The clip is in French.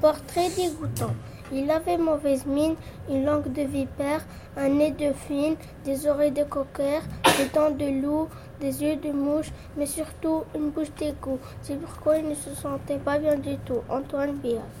portrait dégoûtant. Il avait mauvaise mine, une langue de vipère, un nez de fine, des oreilles de cocker, des dents de loup, des yeux de mouche, mais surtout une bouche d'égout. C'est pourquoi il ne se sentait pas bien du tout. Antoine Biard.